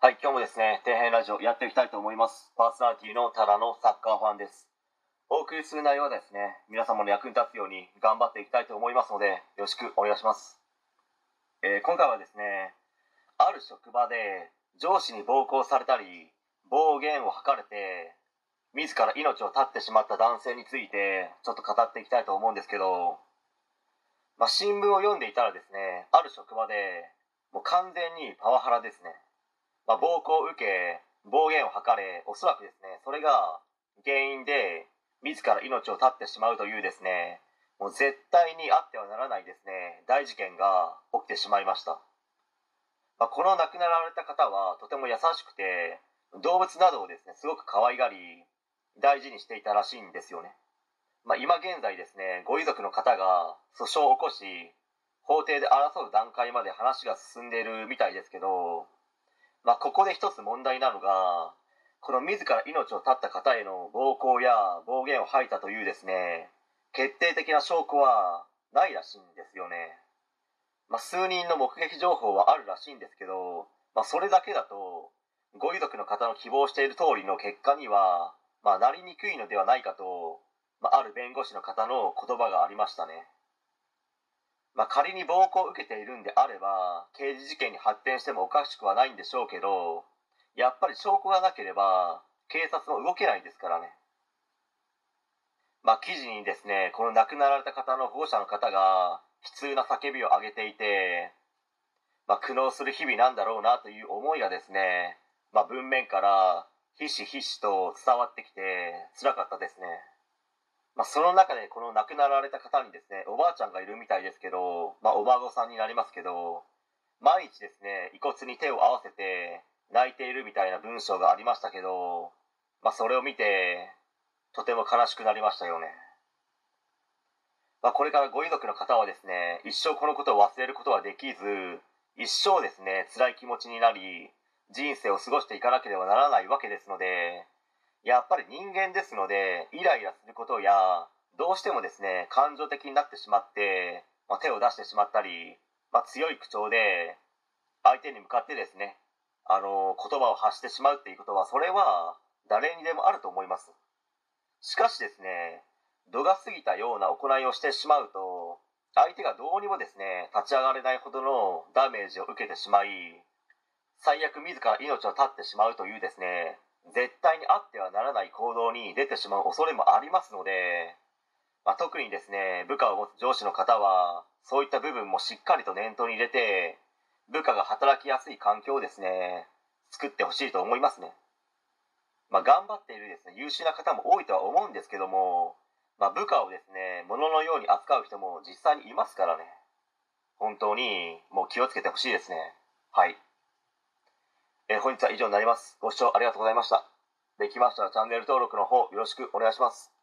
はい、今日もですね、底辺ラジオやっていきたいと思います。パーソナリティのただのサッカーファンです。お送りする内容はですね、皆様の役に立つように頑張っていきたいと思いますので、よろしくお願いします。えー今回はですね、ある職場で上司に暴行されたり、暴言を吐かれて、自ら命を絶ってしまった男性について、ちょっと語っていきたいと思うんですけど、まあ、新聞を読んでいたらですね、ある職場で、もう完全にパワハラですね。まあ、暴行を受け暴言を吐かれおそらくですねそれが原因で自ら命を絶ってしまうというですねもう絶対にあってはならないですね大事件が起きてしまいました、まあ、この亡くなられた方はとても優しくて動物などをですねすごく可愛がり大事にしていたらしいんですよね、まあ、今現在ですねご遺族の方が訴訟を起こし法廷で争う段階まで話が進んでいるみたいですけどまあ、ここで一つ問題なのがこの自ら命を絶った方への暴行や暴言を吐いたというですね決定的な証拠はないらしいんですよね、まあ、数人の目撃情報はあるらしいんですけど、まあ、それだけだとご遺族の方の希望している通りの結果には、まあ、なりにくいのではないかと、まあ、ある弁護士の方の言葉がありましたね。まあ、仮に暴行を受けているんであれば刑事事件に発展してもおかしくはないんでしょうけどやっぱり証拠がなければ警察も動けないですからね。まあ記事にですねこの亡くなられた方の保護者の方が悲痛な叫びを上げていて、まあ、苦悩する日々なんだろうなという思いがですね、まあ、文面からひしひしと伝わってきて辛かったですね。まあ、その中でこの亡くなられた方にですねおばあちゃんがいるみたいですけど、まあ、お孫さんになりますけど毎日ですね遺骨に手を合わせて泣いているみたいな文章がありましたけど、まあ、それを見てとても悲しくなりましたよね、まあ、これからご遺族の方はですね一生このことを忘れることはできず一生ですね辛い気持ちになり人生を過ごしていかなければならないわけですのでやっぱり人間ですのでイライラすることやどうしてもですね感情的になってしまって、まあ、手を出してしまったり、まあ、強い口調で相手に向かってですねあの言葉を発してしまうっていうことはそれは誰にでもあると思います。しかしですね度が過ぎたような行いをしてしまうと相手がどうにもですね立ち上がれないほどのダメージを受けてしまい最悪自ら命を絶ってしまうというですね絶対にあってはならない行動に出てしまう恐れもありますので、まあ、特にですね部下を持つ上司の方はそういった部分もしっかりと念頭に入れて部下が働きやすい環境をですね作ってほしいと思いますね、まあ、頑張っているですね優秀な方も多いとは思うんですけども、まあ、部下をですね物のように扱う人も実際にいますからね。本当にもう気をつけてほしいですね。はい。えー本日は以上になります。ご視聴ありがとうございました。できましたらチャンネル登録の方よろしくお願いします。